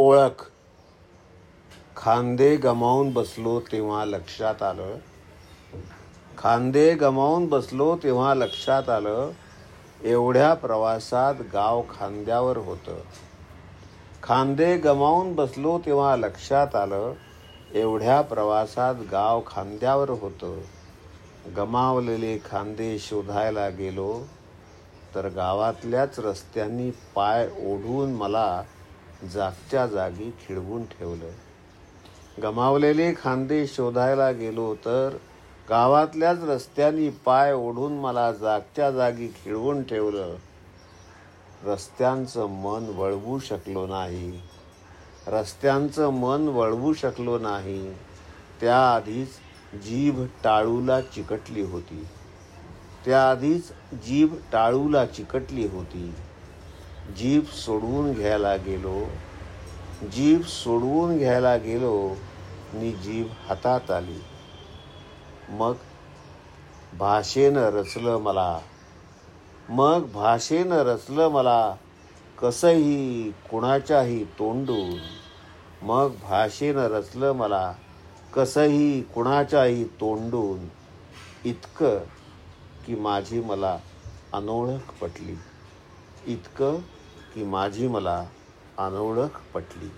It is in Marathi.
ओळख. खांदे गमावून बसलो तेव्हा लक्षात आलं. खांदे गमावून बसलो तेव्हा लक्षात आलं एवढ्या प्रवासात गाव खांद्यावर होतं. खांदे गमावून बसलो तेव्हा लक्षात आलं एवढ्या प्रवासात गाव खांद्यावर होतं. गमावलेले खांदे शोधायला गेलो तर गावातल्याच रस्त्यांनी पाय ओढून मला जागच्या जागी खिळवून ठेवलं. गमावलेले खांदे शोधायला गेलो तर गावातल्याच रस्त्यांनी पाय ओढून मला जागच्या जागी खिळवून ठेवलं. रस्त्यांचं मन वळवू शकलो नाही. रस्त्यांचं मन वळवू शकलो नाही. त्याआधीच जीभ टाळूला चिकटली होती. त्याआधीच जीभ टाळूला चिकटली होती. जीभ सोडवून घ्यायला गेलो जीभ सोडवून घ्यायला गेलो नि जीभ हातात आली. मग भाषेनं रचलं मला. मग भाषेनं रचलं मला कसंही कुणाच्याही तोंडून. मग भाषेनं रचलं मला कसंही कुणाच्याही तोंडून. इतकं की माझी मला अनोळख पटली. इतकं की माझी मला अनोळख पटली.